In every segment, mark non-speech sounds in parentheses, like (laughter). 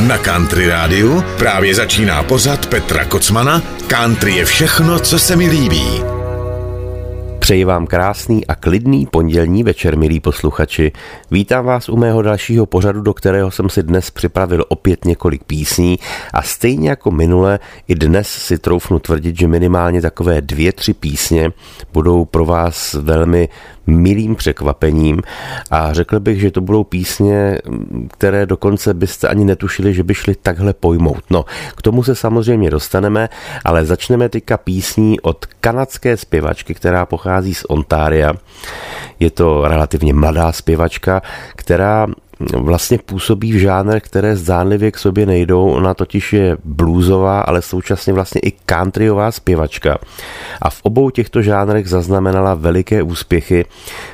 Na Country Rádiu právě začíná pořad Petra Kocmana Country je všechno, co se mi líbí. Přeji vám krásný a klidný pondělní večer, milí posluchači. Vítám vás u mého dalšího pořadu, do kterého jsem si dnes připravil opět několik písní a stejně jako minule i dnes si troufnu tvrdit, že minimálně takové dvě, tři písně budou pro vás velmi milým překvapením a řekl bych, že to budou písně, které dokonce byste ani netušili, že by šly takhle pojmout. No, k tomu se samozřejmě dostaneme, ale začneme teďka písní od kanadské zpěvačky, která pochází z Ontária. Je to relativně mladá zpěvačka, která vlastně působí v žánrech, které zdánlivě k sobě nejdou. Ona totiž je bluesová, ale současně vlastně i countryová zpěvačka. A v obou těchto žánrech zaznamenala veliké úspěchy.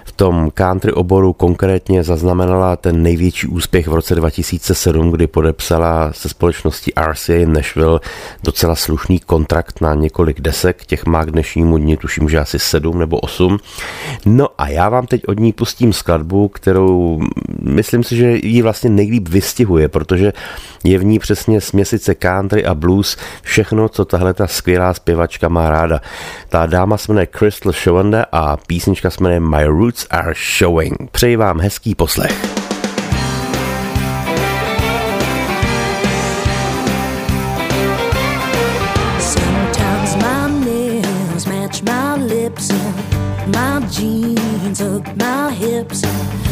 V tom country oboru konkrétně zaznamenala ten největší úspěch v roce 2007, kdy podepsala se společností RCA Nashville docela slušný kontrakt na několik desek. Těch má k dnešnímu dni tuším, že asi sedm nebo osm. No a já vám teď od ní pustím skladbu, kterou myslím si, že ji vlastně nejlíp vystihuje, protože je v ní přesně směsice country a blues, všechno, co tahle ta skvělá zpěvačka má ráda. Ta dáma se jmenuje Crystal Showanda a písnička se jmenuje My Roots Are Showing. Přeji vám hezký poslech. showing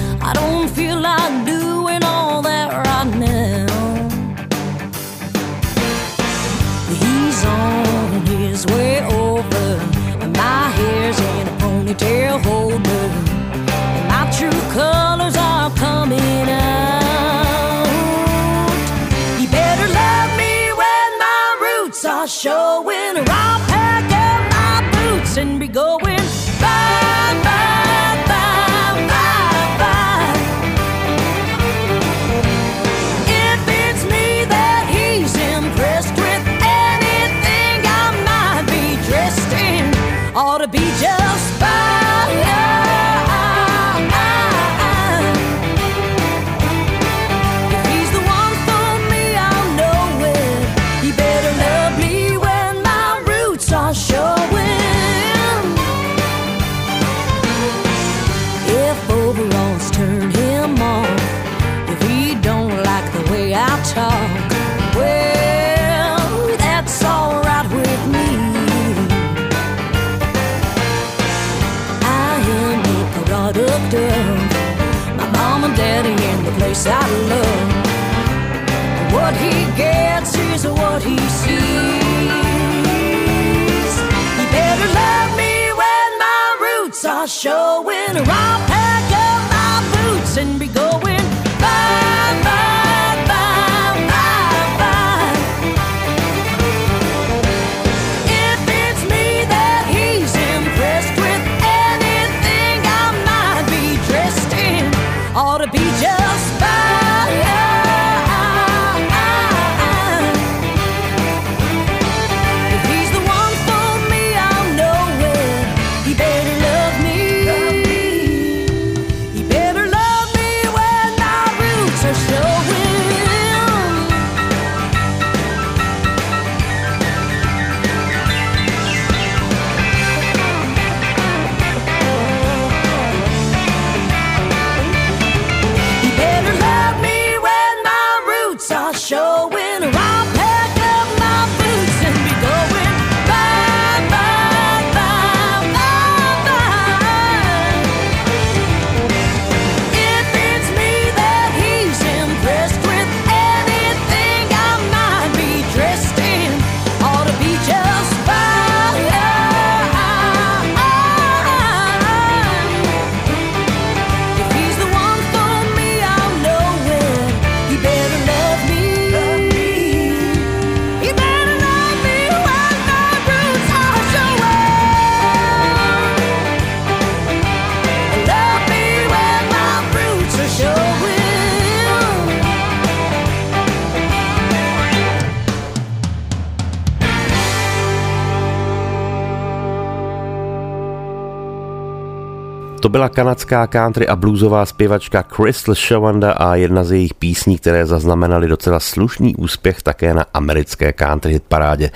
To byla kanadská country a bluesová zpěvačka Crystal Shawanda a jedna z jejich písní, které zaznamenaly docela slušný úspěch také na americké country hit parádě.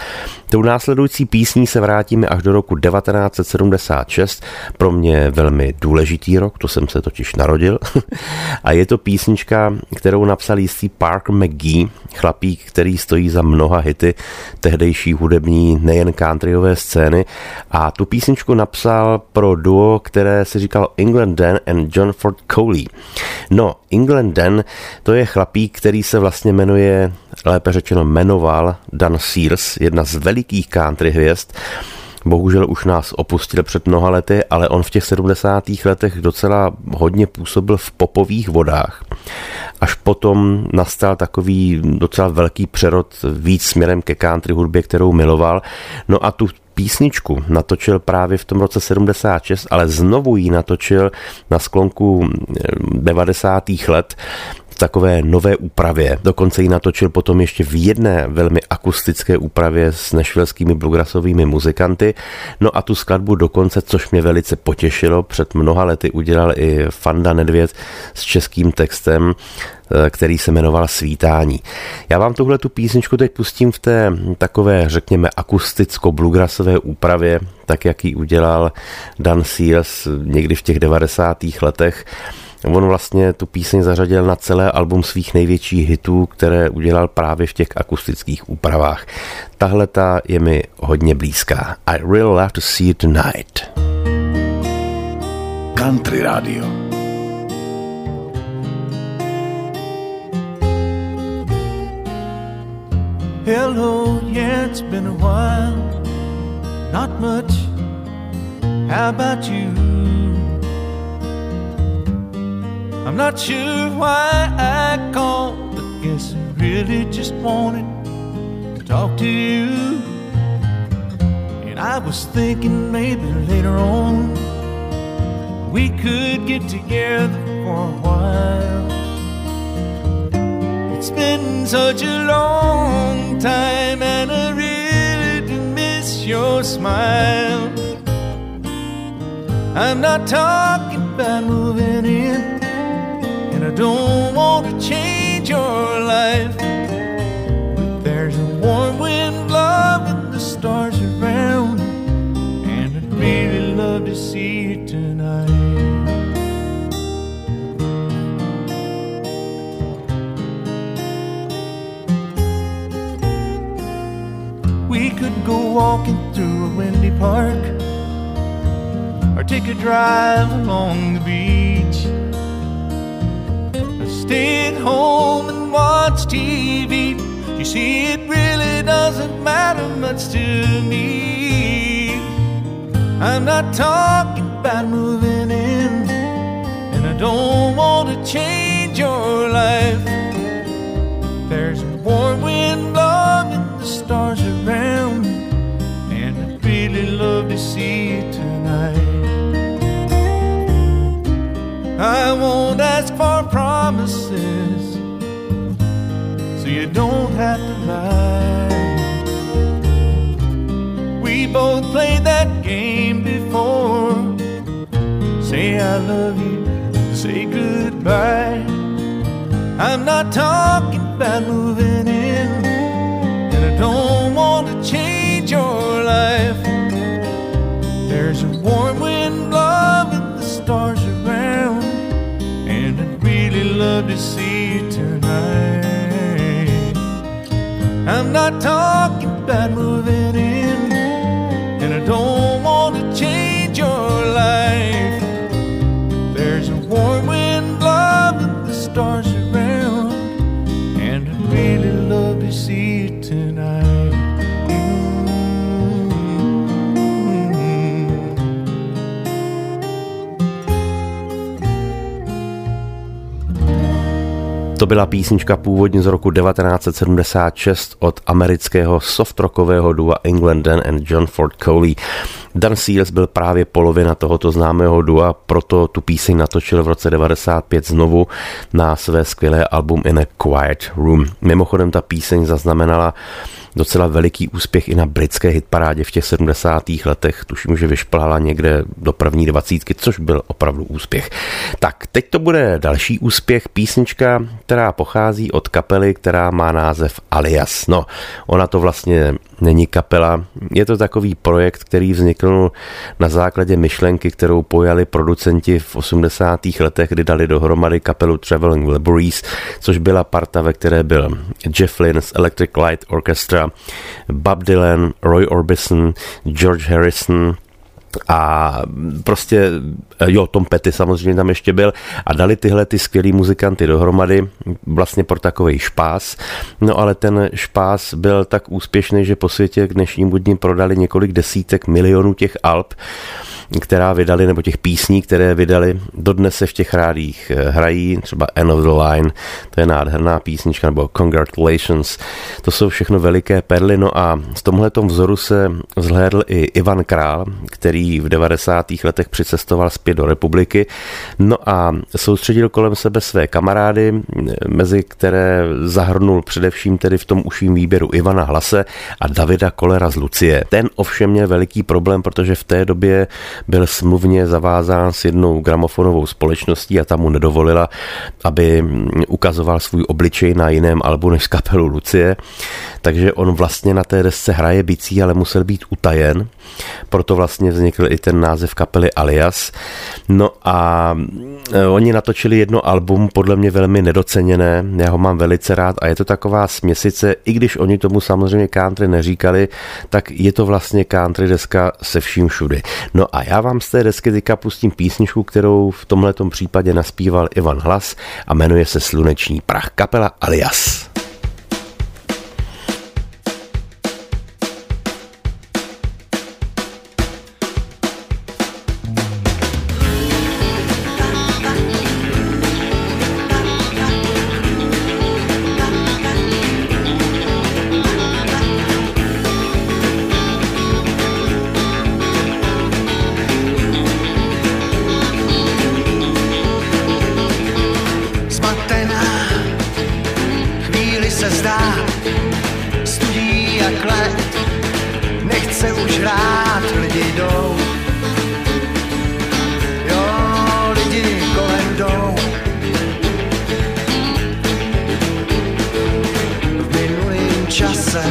Tou následující písní se vrátíme až do roku 1976, pro mě velmi důležitý rok, to jsem se totiž narodil. (laughs) a je to písnička, kterou napsal jistý Parker McGee, chlapík, který stojí za mnoha hity tehdejší hudební nejen countryové scény a tu písničku napsal pro duo, které se říkalo England Dan and John Ford Coley. No, England Dan to je chlapík, který se vlastně jmenuje, lépe řečeno jmenoval Dan Sears, jedna z velikých country hvězd, Bohužel už nás opustil před mnoha lety, ale on v těch 70. letech docela hodně působil v popových vodách. Až potom nastal takový docela velký přerod víc směrem ke country hudbě, kterou miloval. No a tu písničku natočil právě v tom roce 76, ale znovu ji natočil na sklonku 90. let takové nové úpravě. Dokonce ji natočil potom ještě v jedné velmi akustické úpravě s nešvilskými bluegrassovými muzikanty. No a tu skladbu dokonce, což mě velice potěšilo, před mnoha lety udělal i Fanda Nedvěd s českým textem eh, který se jmenoval Svítání. Já vám tuhle tu písničku teď pustím v té takové, řekněme, akusticko-bluegrassové úpravě, tak jak ji udělal Dan Seals někdy v těch 90. letech. On vlastně tu píseň zařadil na celé album svých největších hitů, které udělal právě v těch akustických úpravách. Tahle ta je mi hodně blízká. I really love to see you tonight. Country Radio. Hello, yeah, it's been a while. Not much. How about you? I'm not sure why I called, but guess I really just wanted to talk to you. And I was thinking maybe later on we could get together for a while. It's been such a long time, and I really do miss your smile. I'm not talking about moving in don't want to change your life. But there's a warm wind blowing the stars around, and I'd really love to see you tonight. We could go walking through a windy park or take a drive along the beach at home and watch TV. You see, it really doesn't matter much to me. I'm not talking about moving in, and I don't want to change your life. There's a warm wind blowing the stars around, and I'd really love to see you tonight. I won't ask for promises so you don't have to lie. We both played that game before. Say I love you, say goodbye. I'm not talking about moving in, and I don't not talking byla písnička původně z roku 1976 od amerického softrockového dua England Dan and John Ford Coley. Dan Seals byl právě polovina tohoto známého dua, proto tu píseň natočil v roce 95 znovu na své skvělé album In a Quiet Room. Mimochodem ta píseň zaznamenala docela veliký úspěch i na britské hitparádě v těch 70. letech. Tuším, že vyšplhala někde do první dvacítky, což byl opravdu úspěch. Tak, teď to bude další úspěch, písnička, která pochází od kapely, která má název Alias. No, ona to vlastně není kapela. Je to takový projekt, který vznikl na základě myšlenky, kterou pojali producenti v 80. letech, kdy dali dohromady kapelu Traveling Wilburys, což byla parta, ve které byl Jeff Lynne z Electric Light Orchestra, Bob Dylan, Roy Orbison, George Harrison, a prostě, jo, Tom Petty samozřejmě tam ještě byl a dali tyhle ty skvělý muzikanty dohromady vlastně pro takový špás. No ale ten špás byl tak úspěšný, že po světě k dnešnímu dní prodali několik desítek milionů těch alb která vydali, nebo těch písní, které vydali, dodnes se v těch rádích eh, hrají, třeba End of the Line, to je nádherná písnička, nebo Congratulations, to jsou všechno veliké perly, no a z tomhletom vzoru se vzhlédl i Ivan Král, který v 90. letech přicestoval zpět do republiky, no a soustředil kolem sebe své kamarády, mezi které zahrnul především tedy v tom uším výběru Ivana Hlase a Davida Kolera z Lucie. Ten ovšem měl veliký problém, protože v té době byl smluvně zavázán s jednou gramofonovou společností a tam mu nedovolila, aby ukazoval svůj obličej na jiném albu než kapelu Lucie. Takže on vlastně na té desce hraje bicí, ale musel být utajen. Proto vlastně vznikl i ten název kapely Alias. No a e, oni natočili jedno album, podle mě velmi nedoceněné, já ho mám velice rád a je to taková směsice, i když oni tomu samozřejmě country neříkali, tak je to vlastně country deska se vším všudy. No a já vám z té desky teďka pustím písničku, kterou v tomhletom případě naspíval Ivan Hlas a jmenuje se Sluneční prach kapela Alias. srdce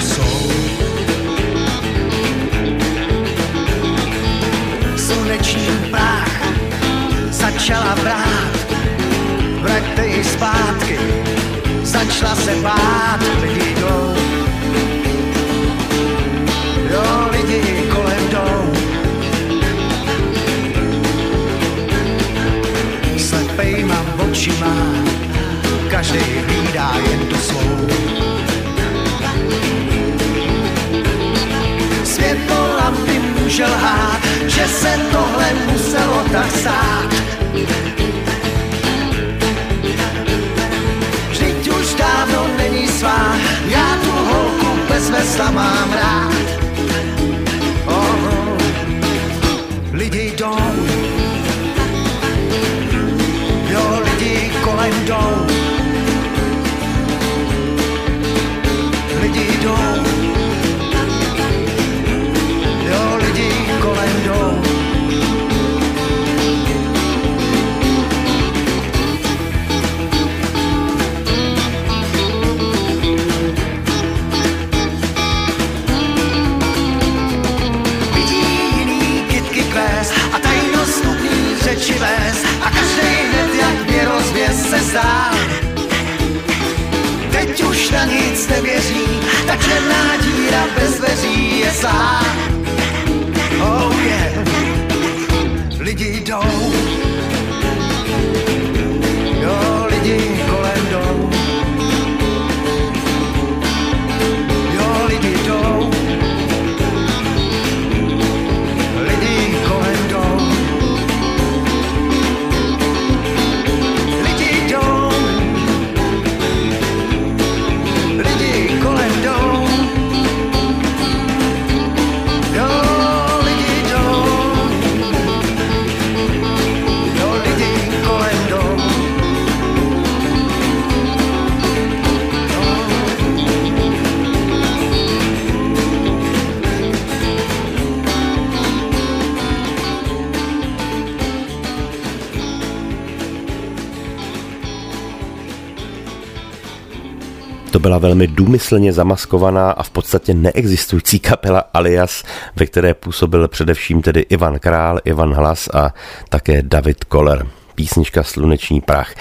jsou. Sluneční prach začala brát, vraťte ji zpátky, začala se bát lidí jdou. Jo, lidi kolem jdou. Slepejma očima může lhát, že se tohle muselo tak stát. Vždyť už dávno není svá, já tu holku bez vesla mám rád. nic nevěří, ta černá díra bez dveří je sám. Byla velmi důmyslně zamaskovaná a v podstatě neexistující kapela Alias, ve které působil především tedy Ivan Král, Ivan Hlas a také David Koller písnička Sluneční prach.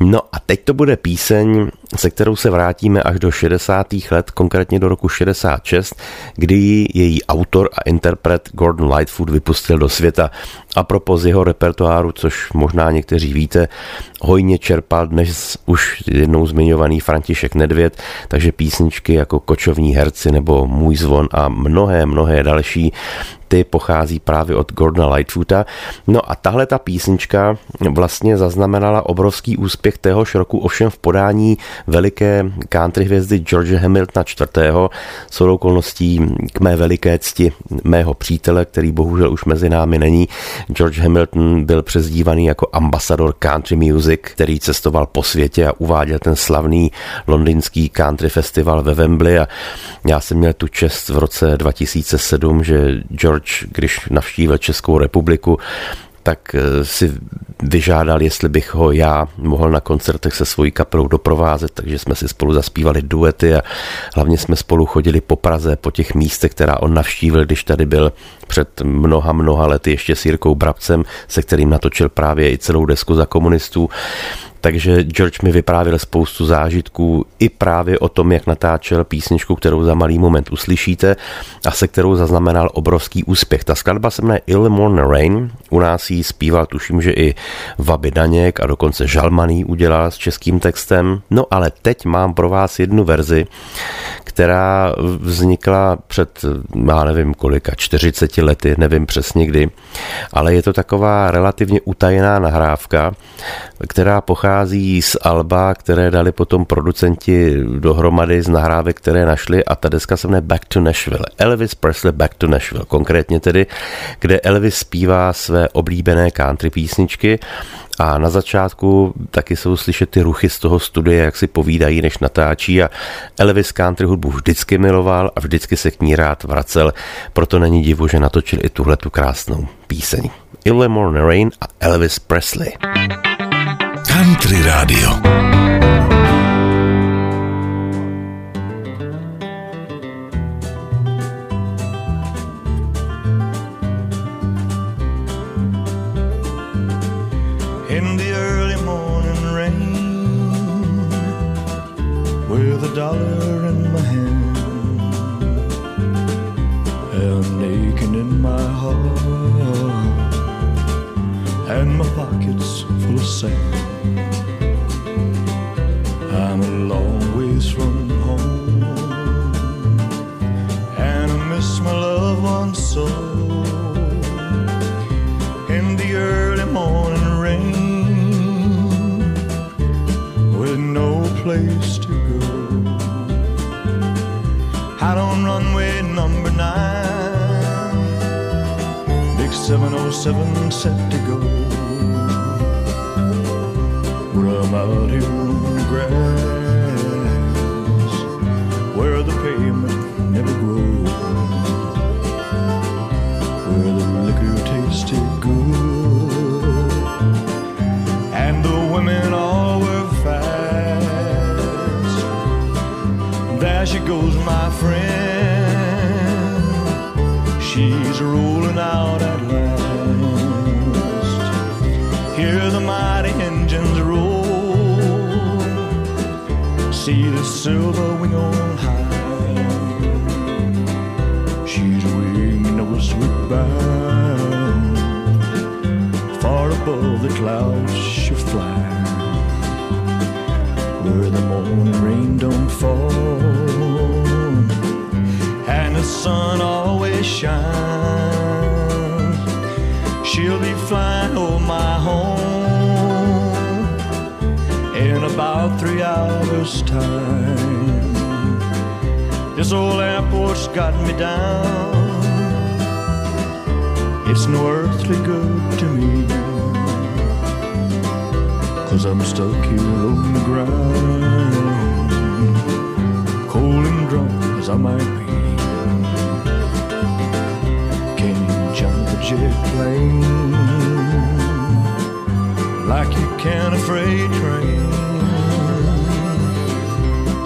No a teď to bude píseň, se kterou se vrátíme až do 60. let, konkrétně do roku 66, kdy její autor a interpret Gordon Lightfoot vypustil do světa. A propos jeho repertoáru, což možná někteří víte, hojně čerpal dnes už jednou zmiňovaný František Nedvěd, takže písničky jako Kočovní herci nebo Můj zvon a mnohé, mnohé další ty pochází právě od Gordona Lightfoota. No a tahle ta písnička vlastně zaznamenala obrovský úspěch téhož roku, ovšem v podání veliké country hvězdy George Hamiltona IV. Jsou okolností k mé veliké cti mého přítele, který bohužel už mezi námi není. George Hamilton byl přezdívaný jako ambasador country music, který cestoval po světě a uváděl ten slavný londýnský country festival ve Wembley. A já jsem měl tu čest v roce 2007, že George, když navštívil Českou republiku, tak eh, si vyžádal, jestli bych ho já mohl na koncertech se svojí kapelou doprovázet, takže jsme si spolu zaspívali duety a hlavně jsme spolu chodili po Praze, po těch místech, která on navštívil, když tady byl před mnoha, mnoha lety ještě s Jirkou Brabcem, se kterým natočil právě i celou desku za komunistů. Takže George mi vyprávěl spoustu zážitků i právě o tom, jak natáčel písničku, kterou za malý moment uslyšíte a se kterou zaznamenal obrovský úspěch. Ta skladba se jmenuje Il Morning Rain, u nás ji zpíval tuším, že i Vaby Daněk a dokonce Žalmaný udělal s českým textem. No ale teď mám pro vás jednu verzi, která vznikla před, já nevím kolika, 40 lety, nevím přesně kdy, ale je to taková relativně utajená nahrávka, která pochází z Alba, které dali potom producenti dohromady z nahrávek, které našli a ta deska se jmenuje Back to Nashville. Elvis Presley Back to Nashville, konkrétně tedy, kde Elvis zpívá své oblíbené country písničky a na začátku taky jsou slyšet ty ruchy z toho studia, jak si povídají, než natáčí a Elvis country hudbu vždycky miloval a vždycky se k ní rád vracel, proto není divu, že natočil i tuhle tu krásnou píseň. Illemore Rain a Elvis Presley. Country Radio. in the early morning rain with a dollar in my hand and aching in my heart and my pockets full of sand. I'm a long ways from home and I miss my loved ones so 707 set to go. I'm out here on the grass, where the pavement never grows where the liquor tasted good and the women all were fast. There she goes, my friend. She's rolling out silver wing on high. She's winging northward bound. Far above the clouds she flies. Where the morning rain don't fall. And the sun always shines. Hours' time. This old airport's got me down. It's no earthly good to me. Cause I'm stuck here on the ground. Cold and drunk as I might be. Can't jump a jet plane like you can a freight train.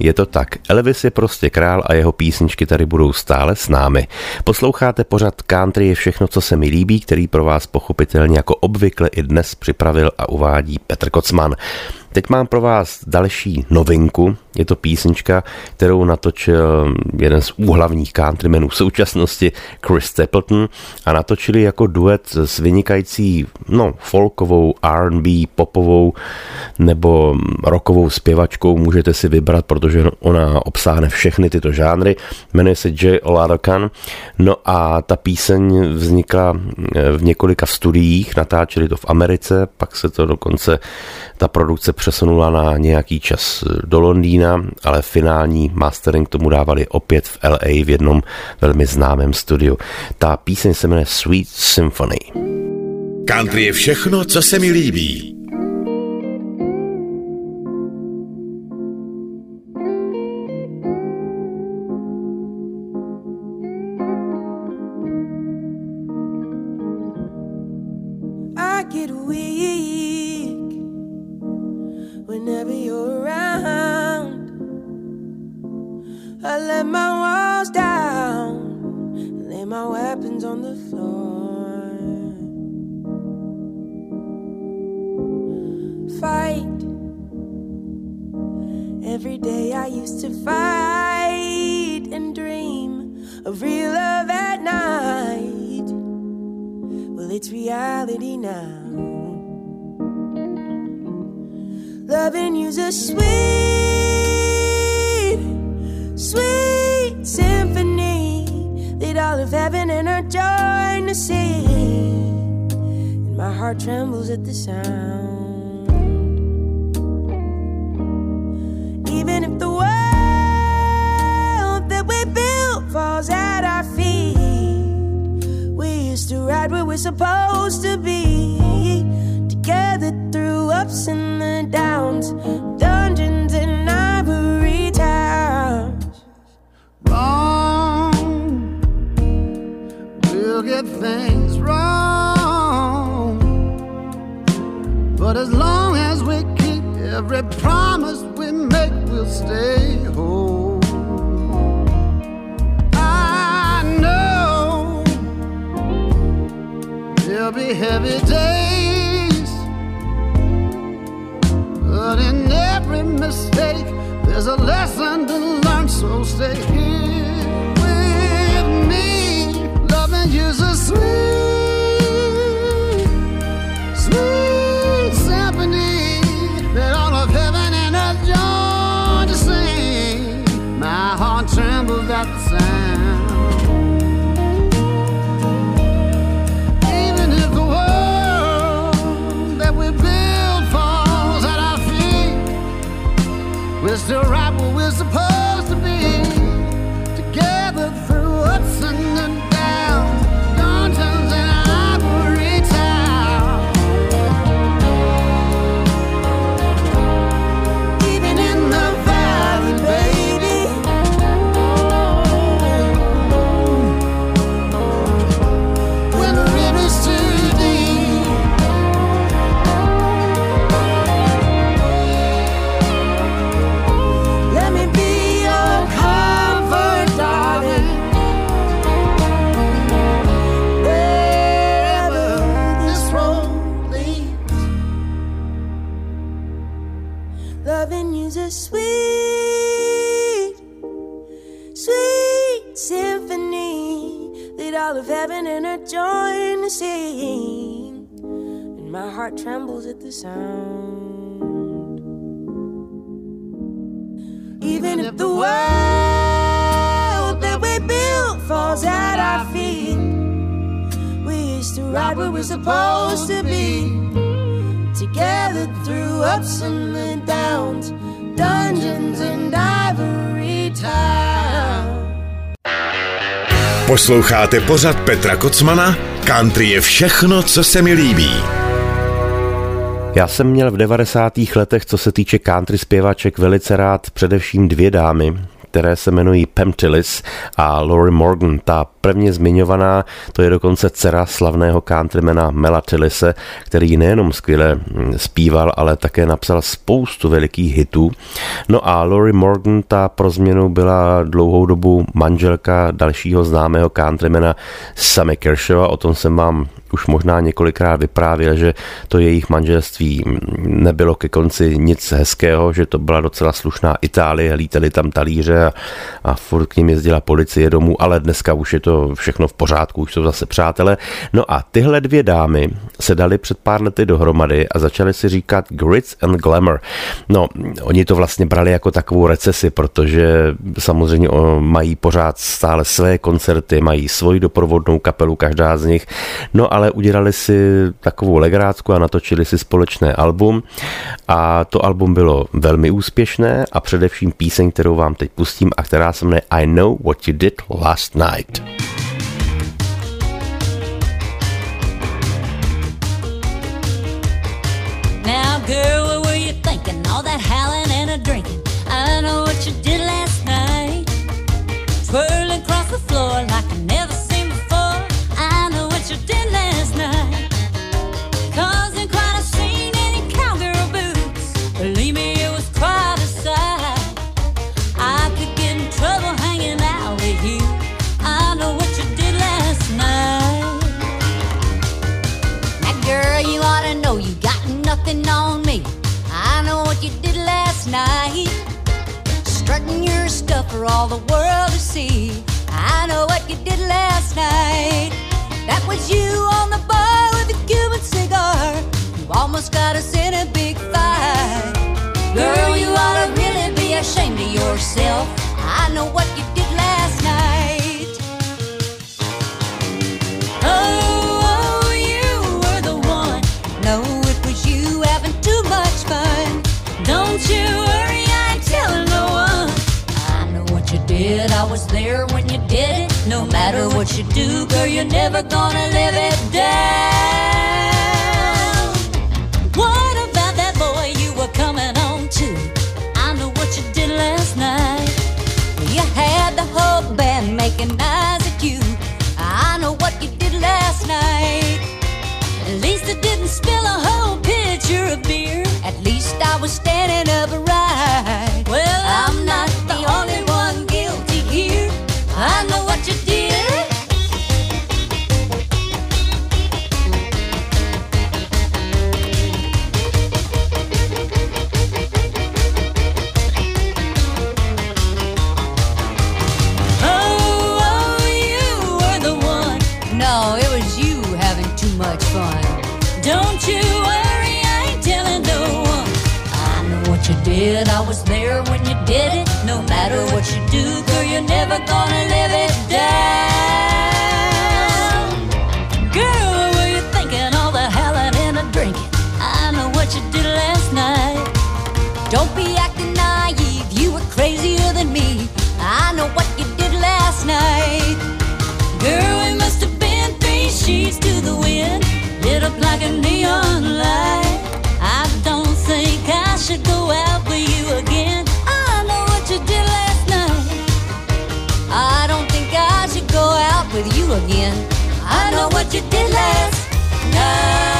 je to tak. Elvis je prostě král a jeho písničky tady budou stále s námi. Posloucháte pořad Country je všechno, co se mi líbí, který pro vás pochopitelně jako obvykle i dnes připravil a uvádí Petr Kocman. Teď mám pro vás další novinku. Je to písnička, kterou natočil jeden z úhlavních countrymenů v současnosti, Chris Stapleton, a natočili jako duet s vynikající no, folkovou, R&B, popovou nebo rockovou zpěvačkou. Můžete si vybrat, protože ona obsáhne všechny tyto žánry. Jmenuje se Jay Olarokan. No a ta píseň vznikla eh, v několika studiích, natáčeli to v Americe, pak se to dokonce ta produkce přesunula na nějaký čas do Londýna, ale finální mastering tomu dávali opět v LA v jednom velmi známém studiu. Ta píseň se jmenuje Sweet Symphony. Country je všechno, co se mi líbí. But as long as we keep every promise we make, we'll stay whole. I know there'll be heavy days. But in every mistake, there's a lesson to learn. So stay here with me. Loving you's a sweet, sweet trembles at the sound. Even if the world that we built falls at our feet, we used to ride where we're supposed to be. Together through ups and downs, dungeons and ivory towers. Posloucháte pořad Petra Kocmana? Country je všechno, co se mi líbí. Já jsem měl v 90. letech, co se týče country zpěvaček, velice rád především dvě dámy, které se jmenují Pam Tillis a Lori Morgan. Ta prvně zmiňovaná, to je dokonce dcera slavného countrymana Mela Tillise, který nejenom skvěle hm, zpíval, ale také napsal spoustu velikých hitů. No a Lori Morgan, ta pro změnu byla dlouhou dobu manželka dalšího známého countrymana Sammy Kershaw, o tom jsem vám už možná několikrát vyprávěl, že to jejich manželství nebylo ke konci nic hezkého, že to byla docela slušná Itálie, lítali tam talíře a, a furt k ním jezdila policie domů, ale dneska už je to všechno v pořádku, už jsou zase přátelé. No a tyhle dvě dámy se dali před pár lety dohromady a začali si říkat Grits and Glamour. No, oni to vlastně brali jako takovou recesi, protože samozřejmě mají pořád stále své koncerty, mají svoji doprovodnou kapelu, každá z nich. No a ale udělali si takovou legrácku a natočili si společné album a to album bylo velmi úspěšné a především píseň, kterou vám teď pustím a která se jmenuje I Know What You Did Last Night. Now girl, what were you thinking? All that howling and a drinking. I know what you did for all the world to see. I know what you did last night. That was you on the bar with a Cuban cigar. You almost got us in a big fight. Girl, you ought to really be ashamed of yourself. I know what you was there when you did it. No matter what you do, girl, you're never gonna live it down. What about that boy you were coming on to? I know what you did last night. You had the whole band making eyes at you. I know what you did last night. At least I didn't spill a whole pitcher of beer. At least I was standing upright. Matter what you do, girl, you're never gonna live know what you did last night.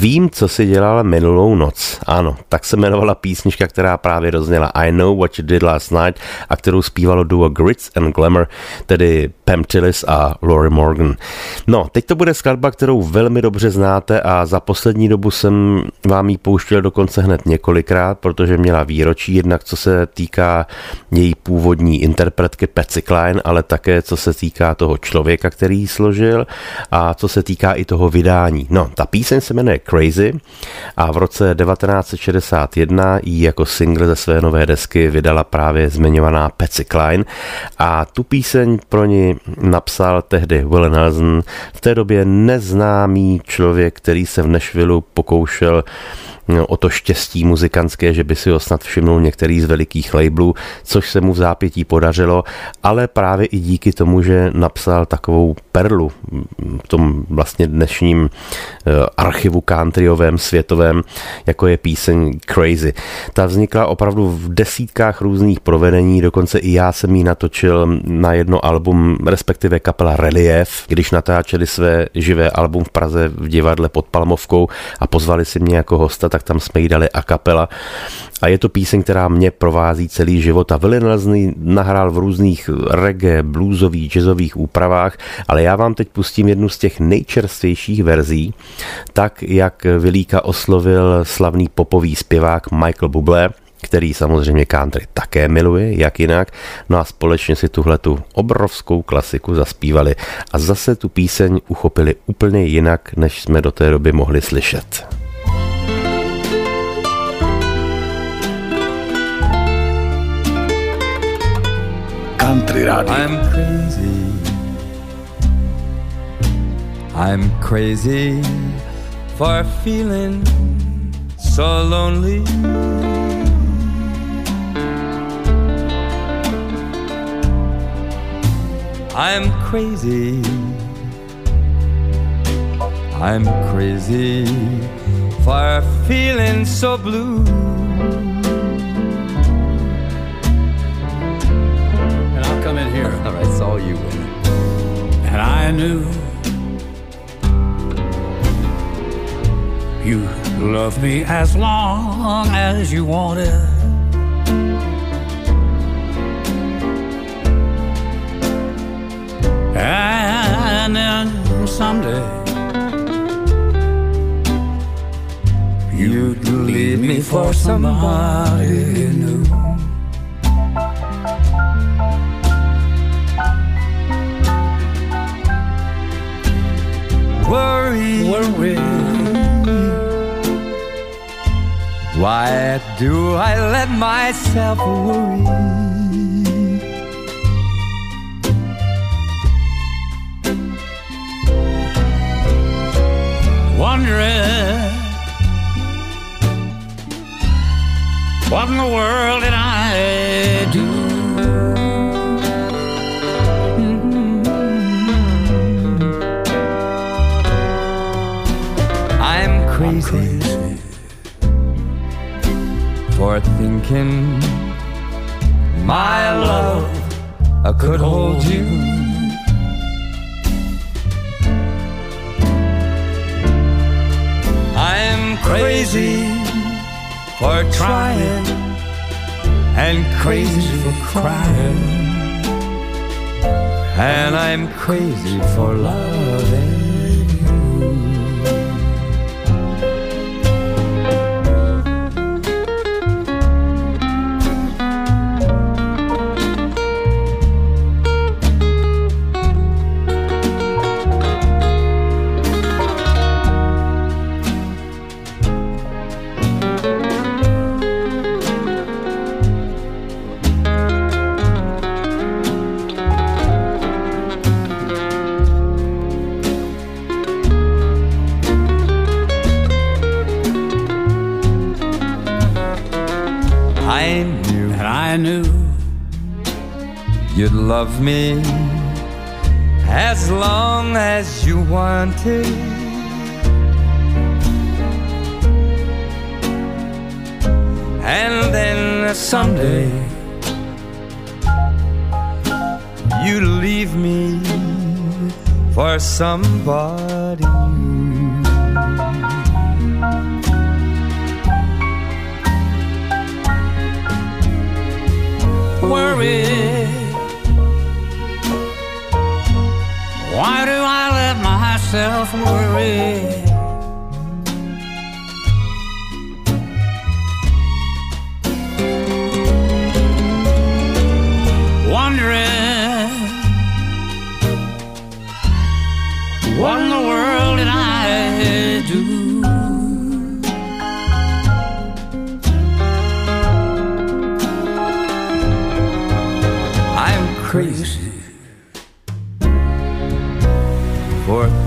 Vím, co si dělal minulou noc. Ano, tak se jmenovala písnička, která právě dozněla I Know What You Did Last Night a kterou zpívalo duo Grits and Glamour, tedy Pam Tillis a Lori Morgan. No, teď to bude skladba, kterou velmi dobře znáte a za poslední dobu jsem vám ji pouštěl dokonce hned několikrát, protože měla výročí, jednak co se týká její původní interpretky Patsy Cline, ale také co se týká toho člověka, který ji složil a co se týká i toho vydání. No, ta píseň se jmenuje Crazy. A v roce 1961 ji jako single ze své nové desky vydala právě zmiňovaná Patsy Cline. A tu píseň pro ní napsal tehdy Will Nelson, v té době neznámý člověk, který se v Nashvilleu pokoušel no, o to štěstí muzikantské, že by si ho snad všimnul některý z velikých labelů, což se mu v zápětí podařilo, ale právě i díky tomu, že napsal takovou perlu v tom vlastně dnešním eh, archivu countryovém světovém, jako je píseň Crazy. Ta vznikla opravdu v desítkách různých provedení, dokonce i já jsem ji natočil na jedno album, respektive kapela Relief, když natáčeli své živé album v Praze v divadle pod Palmovkou a pozvali si mě jako hosta, tak tam jsme jí dali a kapela. A je to píseň, která mě provází celý život a Willie nahrál v různých reggae, bluesových, jazzových úpravách, ale já vám teď pustím jednu z těch nejčerstvějších verzí, tak jak Vilíka oslovil slavný popový zpěvák Michael Bublé, který samozřejmě country také miluje, jak jinak. No a společně si tuhle tu obrovskou klasiku zaspívali a zase tu píseň uchopili úplně jinak, než jsme do té doby mohli slyšet. Country Radio. I'm crazy. I'm crazy for feeling so lonely. I'm crazy. I'm crazy for feeling so blue. Come in here. (laughs) It's all you. And I knew you loved me as long as you wanted. And then someday you'd leave me for somebody new. Worry. Worry. Why do I let myself worry? wondering what in the world did I do? For thinking my love I could hold you. I'm crazy for trying and crazy for crying. And I'm crazy for loving love me as long as you wanted. And then someday you leave me for somebody new. worry. Why do I let myself worry? Wondering what in the world did I do?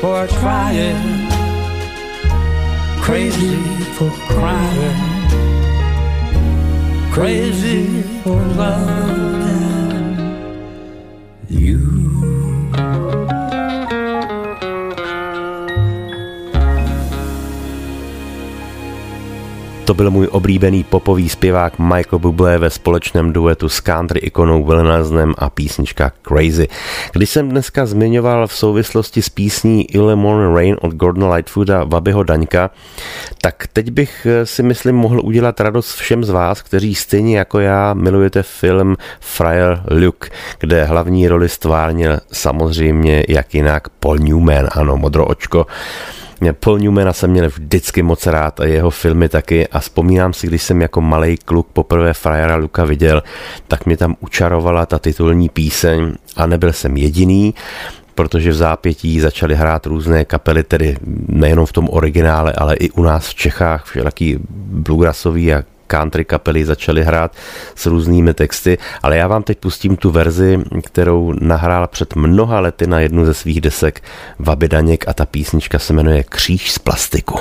for trying, crazy for crying, crazy for loving To byl můj oblíbený popový zpěvák Michael Bublé ve společném duetu s country ikonou Wilnaznem a písnička Crazy. Když jsem dneska zmiňoval v souvislosti s písní Ille Morning Rain od Gordona Lightfooda Babyho Daňka, tak teď bych eh, si myslím mohl udělat radost všem z vás, kteří stejně jako já milujete film Friar Luke, kde hlavní roli stvárnil samozřejmě jak jinak Paul Newman, ano, modro očko. Paul Newmana jsem měl vždycky moc rád a jeho filmy taky. A vzpomínám si, když jsem jako malý kluk poprvé Frajera Luka viděl, tak mě tam učarovala ta titulní píseň a nebyl jsem jediný, protože v zápětí začaly hrát různé kapely, tedy nejenom v tom originále, ale i u nás v Čechách, všelaký bluegrassový a country kapely začaly hrát s různými texty, ale já vám teď pustím tu verzi, kterou nahrál před mnoha lety na jednu ze svých desek Vaby Daněk a ta písnička se jmenuje Kříž z plastiku.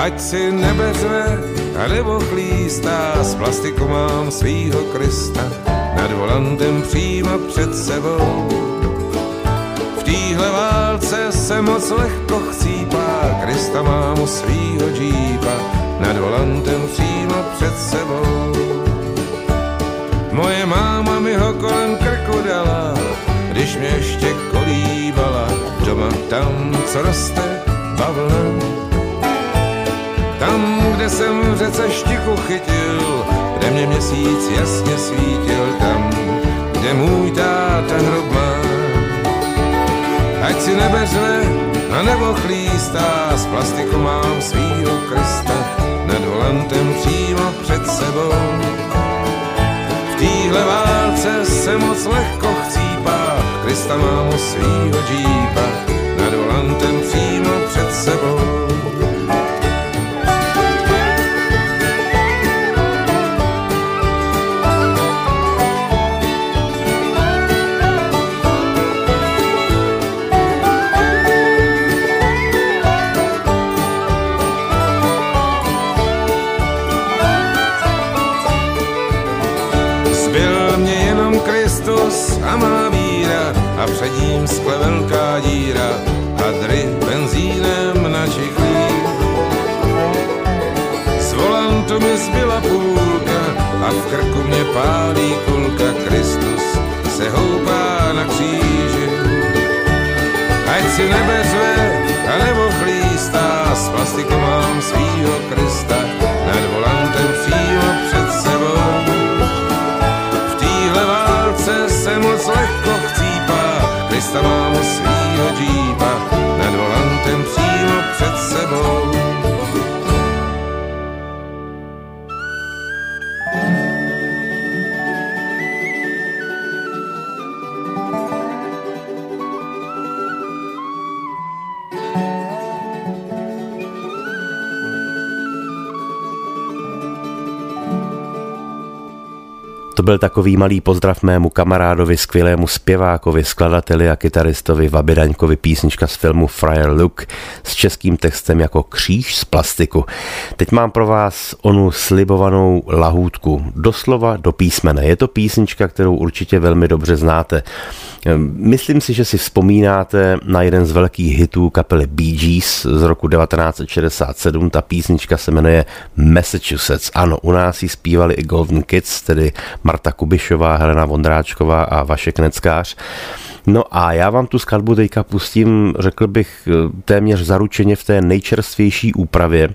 Ať si nebeře nebo chlístá, z plastiku mám svýho Krista, nad volantem přímo před sebou. V téhle válce se moc lehko chcípá, Krista mám u svýho džípa, nad volantem přímo před sebou. Moje máma mi ho kolem krku dala, když mě ještě kolíbala, doma tam, co roste bavlna kde jsem v řece štiku chytil, kde mě měsíc jasně svítil, tam, kde můj táta hrob má. Ať si nebeřve a nebo chlístá, z plastiku mám svýho Krista, nad volantem přímo před sebou. V téhle válce se moc lehko chcípá, Krista mám svýho džípa, nad volantem přímo před sebou. A před ním skle velká díra a dry benzínem na čichlí. Z volantu mi zbyla půlka a v krku mě pálí kulka. Kristus se houpá na kříži. Ať si nebe řve a nebo chlístá, z plastiku mám svýho Krista nad volantem přímo Mám svýho džípa nad volantem přímo před sebou. To byl takový malý pozdrav mému kamarádovi, skvělému zpěvákovi, skladateli a kytaristovi Vaby Daňkovi písnička z filmu Friar Luke s českým textem jako kříž z plastiku. Teď mám pro vás onu slibovanou lahůdku, doslova do písmene. Je to písnička, kterou určitě velmi dobře znáte. Myslím si, že si vzpomínáte na jeden z velkých hitů kapely Bee Gees z roku 1967. Ta písnička se jmenuje Massachusetts. Ano, u nás ji zpívali i Golden Kids, tedy Marta Kubišová, Helena Vondráčková a Vašek Neckář. No a já vám tu skladbu teďka pustím, řekl bych, téměř zaručeně v té nejčerstvější úpravě,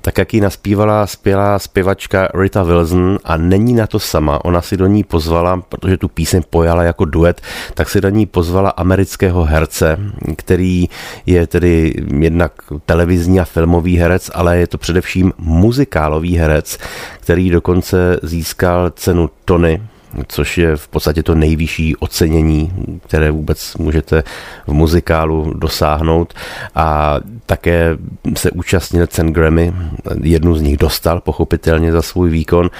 tak jak ji naspívala zpělá zpěvačka Rita Wilson a není na to sama. Ona si do ní pozvala, protože tu píseň pojala jako duet, tak si do ní pozvala amerického herce, který je tedy jednak televizní a filmový herec, ale je to především muzikálový herec, který dokonce získal cenu Tony což je v podstatě to nejvyšší ocenění, které vůbec můžete v muzikálu dosáhnout. A také se účastnil cen Grammy, jednu z nich dostal pochopitelně za svůj výkon,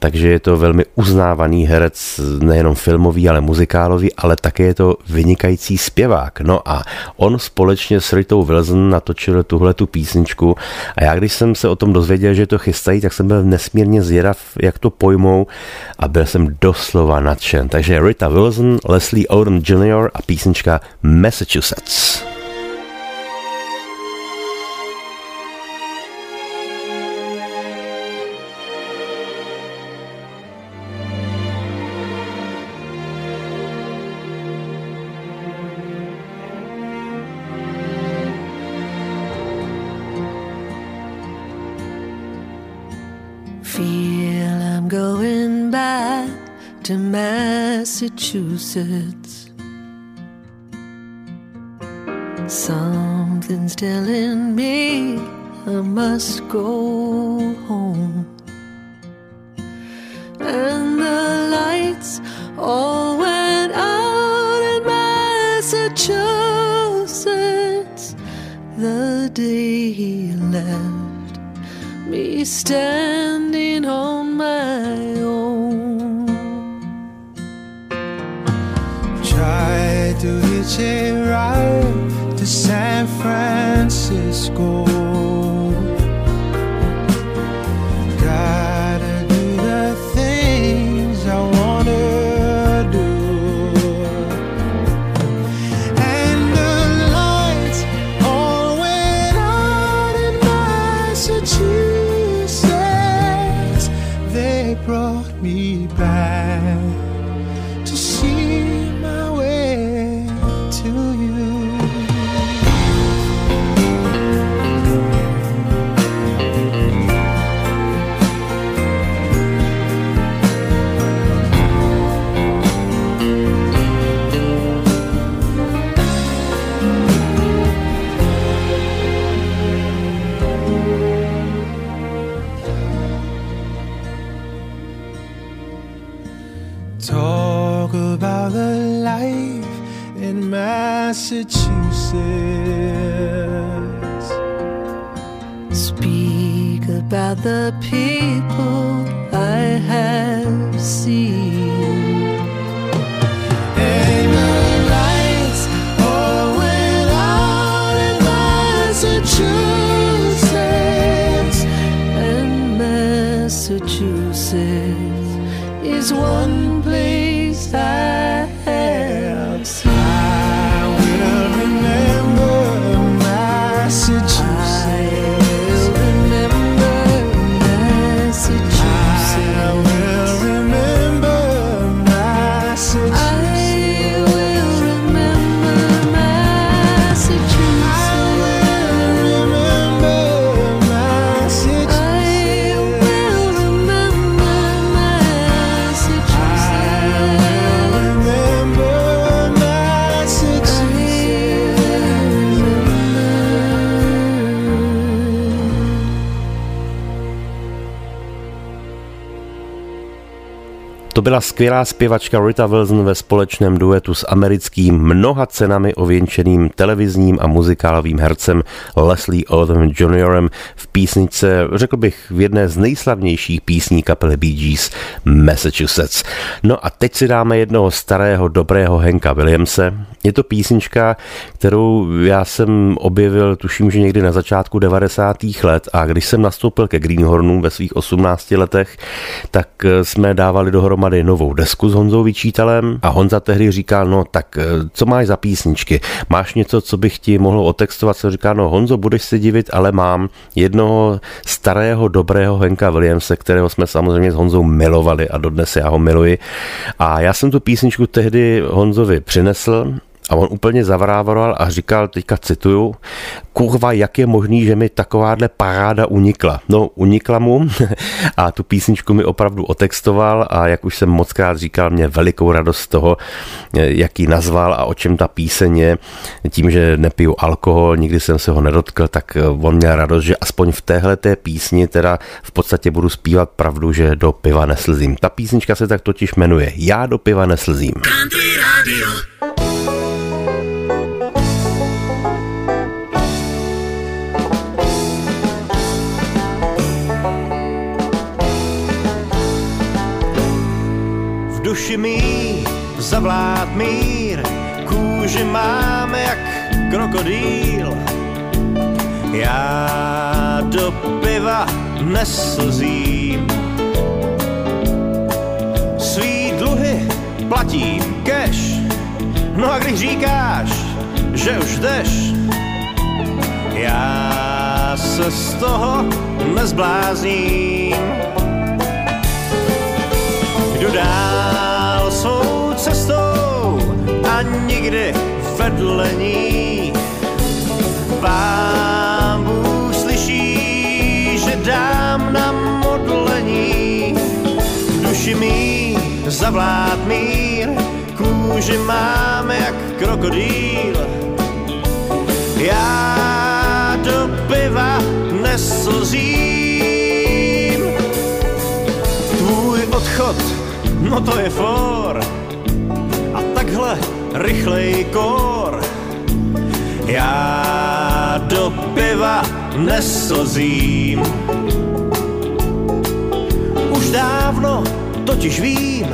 takže je to velmi uznávaný herec, nejenom filmový, ale muzikálový, ale také je to vynikající zpěvák. No a on společně s Ritou Wilson natočil tuhle tu písničku a já když jsem se o tom dozvěděl, že to chystají, tak jsem byl nesmírně zvědav, jak to pojmou a byl jsem doslova nadšen. Takže Rita Wilson, Leslie Odom Jr. a písnička Massachusetts. Massachusetts. Something's telling me I must go home. And the lights all went out in Massachusetts the day he left me standing on my own. To hitch a ride to San Francisco. The people To byla skvělá zpěvačka Rita Wilson ve společném duetu s americkým mnoha cenami ověnčeným televizním a muzikálovým hercem Leslie Odom Jr. v písničce, řekl bych, v jedné z nejslavnějších písní kapely Bee Gees Massachusetts. No a teď si dáme jednoho starého, dobrého Henka Williamse. Je to písnička, kterou já jsem objevil, tuším, že někdy na začátku 90. let a když jsem nastoupil ke Greenhornu ve svých 18 letech, tak jsme dávali dohromady dohromady novou desku s Honzou Vyčítalem a Honza tehdy říká, no tak eh, co máš za písničky? Máš něco, co bych ti mohl otextovat? Co říká, no Honzo, budeš se divit, ale mám jednoho starého, dobrého Henka Williamse, kterého jsme samozřejmě s Honzou milovali a dodnes já ho miluji. A já jsem tu písničku tehdy Honzovi přinesl a on úplně zavrával a říkal, teďka cituju, kurva, jak je možný, že mi takováhle paráda unikla. No, unikla mu (laughs) a tu písničku mi opravdu otextoval a jak už jsem moc krát říkal, mě velikou radost z toho, jak ji nazval a o čem ta píseň je. Tím, že nepiju alkohol, nikdy jsem se ho nedotkl, tak on měl radost, že aspoň v téhle té písni teda v podstatě budu zpívat pravdu, že do piva neslzím. Ta písnička se tak totiž jmenuje Já do piva neslzím. Country Radio. Mír, kůži máme jak krokodýl. Já do piva neslzím, svý dluhy platím cash, no a když říkáš, že už jdeš, já se z toho nezblázním. Jdu dál svou cestou nikdy vedle ní. Pán Bůh slyší, že dám na modlení. Duši mý zavlád mír, kůži máme jak krokodýl. Já do piva neslzím. Tvůj odchod no to je for. A takhle rychlej kor. Já do piva neslzím. Už dávno totiž vím,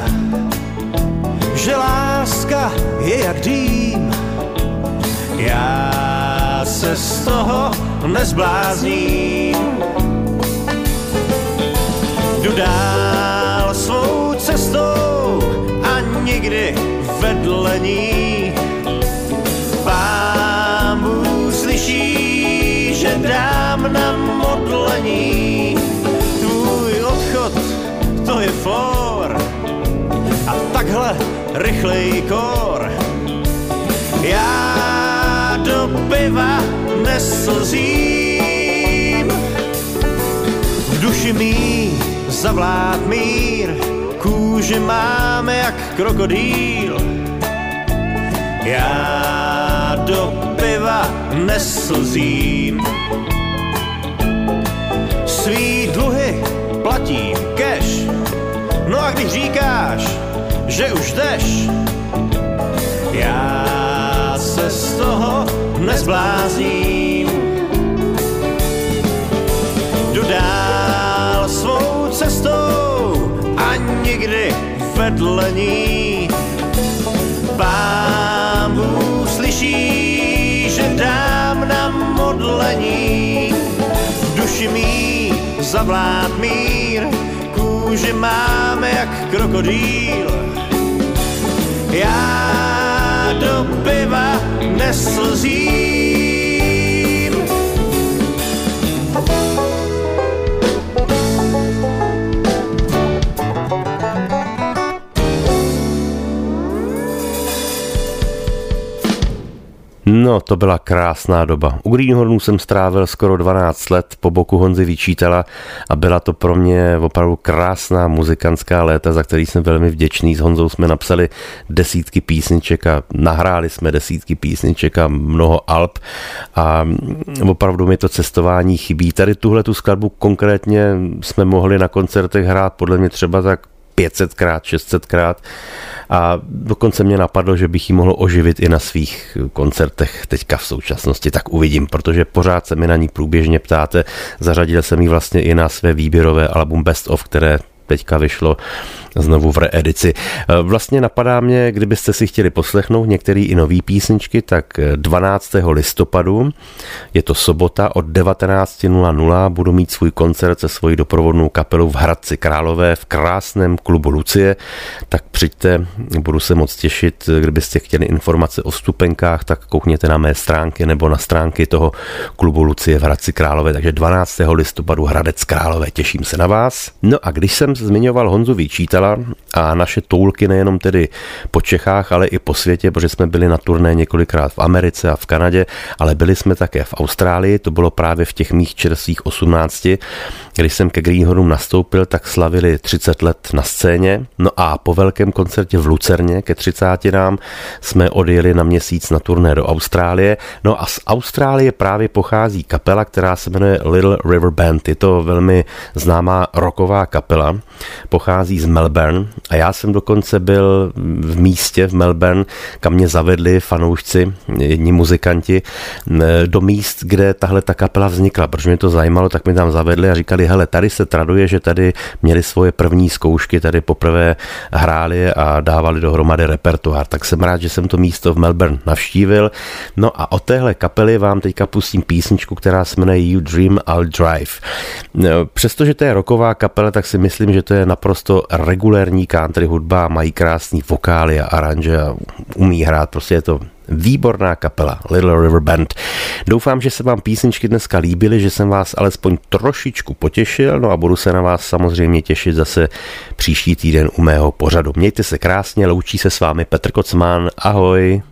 že láska je jak dým. Já se z toho nezblázním. Jdu dál svou cestou a nikdy vedle ní. Bůh slyší, že dám na modlení. Tvůj odchod, to je for a takhle rychlej kor. Já do piva neslzím, v duši mý zavlád mír, kůži máme jak krokodýl. Já do piva neslzím. Svý dluhy platím cash. No a když říkáš, že už jdeš, já se z toho nezblázním. Nikdy vedle ní. Pán Bůh slyší, že dám na modlení. Duši mý zavlád mír, kůži máme jak krokodýl. Já do piva neslzím, No, to byla krásná doba. U Greenhornu jsem strávil skoro 12 let po boku Honzy Vyčítala a byla to pro mě opravdu krásná muzikantská léta, za který jsem velmi vděčný. S Honzou jsme napsali desítky písniček a nahráli jsme desítky písniček a mnoho alb a opravdu mi to cestování chybí. Tady tuhle tu skladbu konkrétně jsme mohli na koncertech hrát podle mě třeba tak 500krát, 600krát a dokonce mě napadlo, že bych ji mohl oživit i na svých koncertech teďka v současnosti, tak uvidím, protože pořád se mi na ní průběžně ptáte. Zařadil jsem ji vlastně i na své výběrové album Best of, které teďka vyšlo znovu v reedici. E, vlastně napadá mě, kdybyste si chtěli poslechnout některé i nové písničky, tak 12. listopadu, je to sobota od 19.00, budu mít svůj koncert se svojí doprovodnou kapelou v Hradci Králové v krásném klubu Lucie, tak přijďte, budu se moc těšit, kdybyste chtěli informace o stupenkách, tak koukněte na mé stránky nebo na stránky toho klubu Lucie v Hradci Králové, takže 12. listopadu Hradec Králové, těším se na vás. No a když jsem zmiňoval Honzu Výčítala, a naše toulky nejenom tedy po Čechách, ale i po světě, protože jsme byli na turné několikrát v Americe a v Kanadě, ale byli jsme také v Austrálii, to bylo právě v těch mých čerstvých 18, když jsem ke Greenhornu nastoupil, tak slavili 30 let na scéně, no a po velkém koncertě v Lucerně ke 30 nám jsme odjeli na měsíc na turné do Austrálie, no a z Austrálie právě pochází kapela, která se jmenuje Little River Band, je to velmi známá rocková kapela, pochází z Melbourne, a já jsem dokonce byl v místě v Melbourne, kam mě zavedli fanoušci, jedni muzikanti, do míst, kde tahle ta kapela vznikla. Protože mě to zajímalo, tak mi tam zavedli a říkali, hele, tady se traduje, že tady měli svoje první zkoušky, tady poprvé hráli a dávali dohromady repertoár. Tak jsem rád, že jsem to místo v Melbourne navštívil. No a od téhle kapely vám teďka pustím písničku, která se jmenuje You Dream, I'll Drive. Přestože to je roková kapela, tak si myslím, že to je naprosto regulérní country hudba, mají krásný vokály a aranže a umí hrát, prostě je to výborná kapela Little River Band. Doufám, že se vám písničky dneska líbily, že jsem vás alespoň trošičku potěšil, no a budu se na vás samozřejmě těšit zase příští týden u mého pořadu. Mějte se krásně, loučí se s vámi Petr Kocman, ahoj.